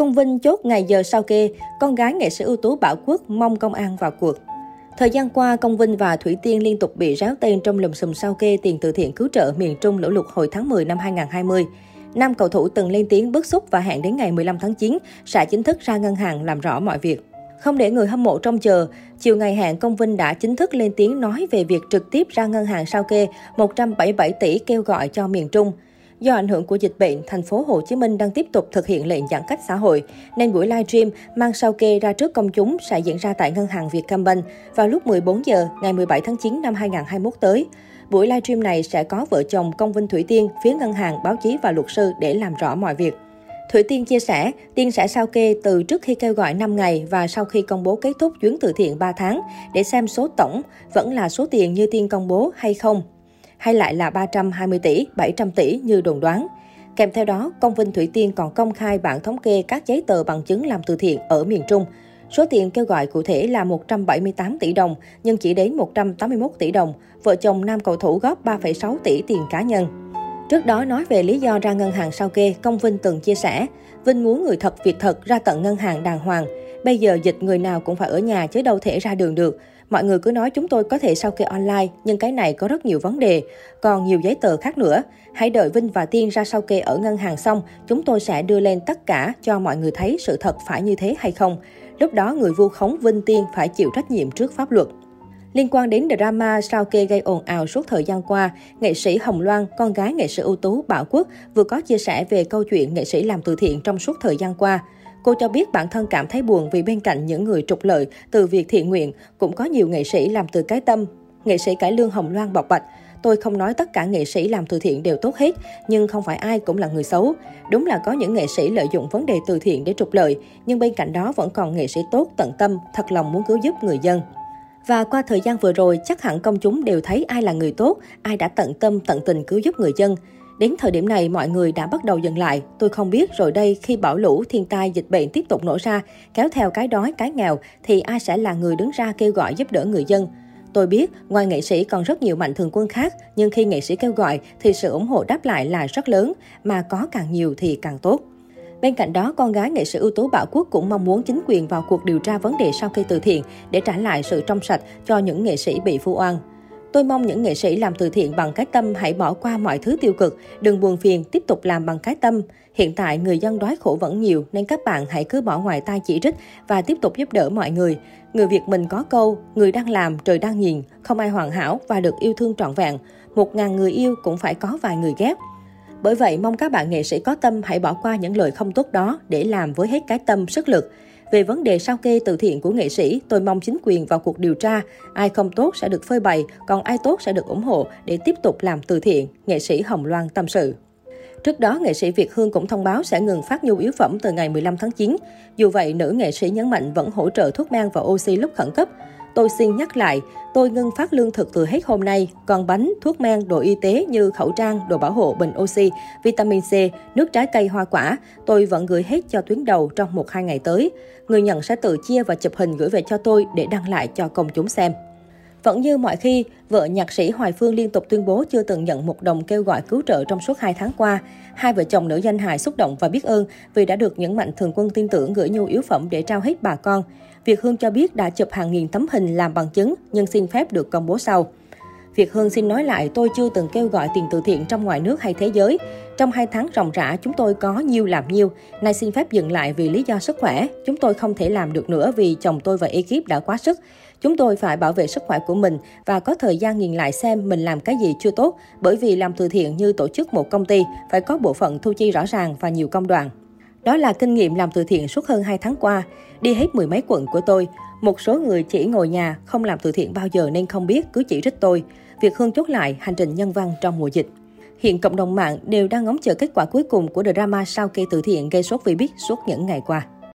Công Vinh chốt ngày giờ sau kê, con gái nghệ sĩ ưu tú Bảo Quốc mong công an vào cuộc. Thời gian qua, Công Vinh và Thủy Tiên liên tục bị ráo tên trong lùm xùm sao kê tiền từ thiện cứu trợ miền Trung lũ lụt hồi tháng 10 năm 2020. Nam cầu thủ từng lên tiếng bức xúc và hẹn đến ngày 15 tháng 9 sẽ chính thức ra ngân hàng làm rõ mọi việc. Không để người hâm mộ trông chờ, chiều ngày hẹn Công Vinh đã chính thức lên tiếng nói về việc trực tiếp ra ngân hàng sao kê 177 tỷ kêu gọi cho miền Trung. Do ảnh hưởng của dịch bệnh, thành phố Hồ Chí Minh đang tiếp tục thực hiện lệnh giãn cách xã hội, nên buổi live stream mang sao kê ra trước công chúng sẽ diễn ra tại ngân hàng Vietcombank vào lúc 14 giờ ngày 17 tháng 9 năm 2021 tới. Buổi live stream này sẽ có vợ chồng Công Vinh Thủy Tiên, phía ngân hàng, báo chí và luật sư để làm rõ mọi việc. Thủy Tiên chia sẻ, Tiên sẽ sao kê từ trước khi kêu gọi 5 ngày và sau khi công bố kết thúc chuyến từ thiện 3 tháng để xem số tổng vẫn là số tiền như Tiên công bố hay không hay lại là 320 tỷ, 700 tỷ như đồn đoán. Kèm theo đó, Công Vinh Thủy Tiên còn công khai bản thống kê các giấy tờ bằng chứng làm từ thiện ở miền Trung. Số tiền kêu gọi cụ thể là 178 tỷ đồng, nhưng chỉ đến 181 tỷ đồng. Vợ chồng nam cầu thủ góp 3,6 tỷ tiền cá nhân. Trước đó nói về lý do ra ngân hàng sao kê, Công Vinh từng chia sẻ, Vinh muốn người thật việc thật ra tận ngân hàng đàng hoàng. Bây giờ dịch người nào cũng phải ở nhà chứ đâu thể ra đường được. Mọi người cứ nói chúng tôi có thể sao kê online, nhưng cái này có rất nhiều vấn đề, còn nhiều giấy tờ khác nữa. Hãy đợi Vinh và Tiên ra sao kê ở ngân hàng xong, chúng tôi sẽ đưa lên tất cả cho mọi người thấy sự thật phải như thế hay không. Lúc đó người vu khống Vinh Tiên phải chịu trách nhiệm trước pháp luật. Liên quan đến drama sao kê gây ồn ào suốt thời gian qua, nghệ sĩ Hồng Loan, con gái nghệ sĩ ưu tú Bảo Quốc, vừa có chia sẻ về câu chuyện nghệ sĩ làm từ thiện trong suốt thời gian qua. Cô cho biết bản thân cảm thấy buồn vì bên cạnh những người trục lợi từ việc thiện nguyện, cũng có nhiều nghệ sĩ làm từ cái tâm. Nghệ sĩ cải lương Hồng Loan bộc bạch, Tôi không nói tất cả nghệ sĩ làm từ thiện đều tốt hết, nhưng không phải ai cũng là người xấu. Đúng là có những nghệ sĩ lợi dụng vấn đề từ thiện để trục lợi, nhưng bên cạnh đó vẫn còn nghệ sĩ tốt, tận tâm, thật lòng muốn cứu giúp người dân. Và qua thời gian vừa rồi, chắc hẳn công chúng đều thấy ai là người tốt, ai đã tận tâm, tận tình cứu giúp người dân. Đến thời điểm này, mọi người đã bắt đầu dừng lại. Tôi không biết rồi đây khi bão lũ, thiên tai, dịch bệnh tiếp tục nổ ra, kéo theo cái đói, cái nghèo, thì ai sẽ là người đứng ra kêu gọi giúp đỡ người dân. Tôi biết, ngoài nghệ sĩ còn rất nhiều mạnh thường quân khác, nhưng khi nghệ sĩ kêu gọi thì sự ủng hộ đáp lại là rất lớn, mà có càng nhiều thì càng tốt. Bên cạnh đó, con gái nghệ sĩ ưu tú Bảo Quốc cũng mong muốn chính quyền vào cuộc điều tra vấn đề sau khi từ thiện để trả lại sự trong sạch cho những nghệ sĩ bị vu oan. Tôi mong những nghệ sĩ làm từ thiện bằng cái tâm hãy bỏ qua mọi thứ tiêu cực, đừng buồn phiền, tiếp tục làm bằng cái tâm. Hiện tại người dân đói khổ vẫn nhiều nên các bạn hãy cứ bỏ ngoài tai chỉ trích và tiếp tục giúp đỡ mọi người. Người Việt mình có câu, người đang làm, trời đang nhìn, không ai hoàn hảo và được yêu thương trọn vẹn. Một ngàn người yêu cũng phải có vài người ghét. Bởi vậy, mong các bạn nghệ sĩ có tâm hãy bỏ qua những lời không tốt đó để làm với hết cái tâm, sức lực. Về vấn đề sao kê từ thiện của nghệ sĩ, tôi mong chính quyền vào cuộc điều tra. Ai không tốt sẽ được phơi bày, còn ai tốt sẽ được ủng hộ để tiếp tục làm từ thiện, nghệ sĩ Hồng Loan tâm sự. Trước đó, nghệ sĩ Việt Hương cũng thông báo sẽ ngừng phát nhu yếu phẩm từ ngày 15 tháng 9. Dù vậy, nữ nghệ sĩ nhấn mạnh vẫn hỗ trợ thuốc men và oxy lúc khẩn cấp. Tôi xin nhắc lại, tôi ngưng phát lương thực từ hết hôm nay, còn bánh, thuốc men, đồ y tế như khẩu trang, đồ bảo hộ, bình oxy, vitamin C, nước trái cây hoa quả, tôi vẫn gửi hết cho tuyến đầu trong một hai ngày tới. Người nhận sẽ tự chia và chụp hình gửi về cho tôi để đăng lại cho công chúng xem. Vẫn như mọi khi, vợ nhạc sĩ Hoài Phương liên tục tuyên bố chưa từng nhận một đồng kêu gọi cứu trợ trong suốt 2 tháng qua. Hai vợ chồng nữ danh hài xúc động và biết ơn vì đã được những mạnh thường quân tin tưởng gửi nhu yếu phẩm để trao hết bà con. Việt Hương cho biết đã chụp hàng nghìn tấm hình làm bằng chứng, nhưng xin phép được công bố sau. Việt Hương xin nói lại, tôi chưa từng kêu gọi tiền từ thiện trong ngoài nước hay thế giới. Trong hai tháng ròng rã, chúng tôi có nhiêu làm nhiêu. Nay xin phép dừng lại vì lý do sức khỏe. Chúng tôi không thể làm được nữa vì chồng tôi và ekip đã quá sức. Chúng tôi phải bảo vệ sức khỏe của mình và có thời gian nhìn lại xem mình làm cái gì chưa tốt. Bởi vì làm từ thiện như tổ chức một công ty, phải có bộ phận thu chi rõ ràng và nhiều công đoạn. Đó là kinh nghiệm làm từ thiện suốt hơn 2 tháng qua. Đi hết mười mấy quận của tôi. Một số người chỉ ngồi nhà, không làm từ thiện bao giờ nên không biết, cứ chỉ trích tôi. Việc Hương chốt lại hành trình nhân văn trong mùa dịch. Hiện cộng đồng mạng đều đang ngóng chờ kết quả cuối cùng của drama sau kê từ thiện gây sốt vì biết suốt những ngày qua.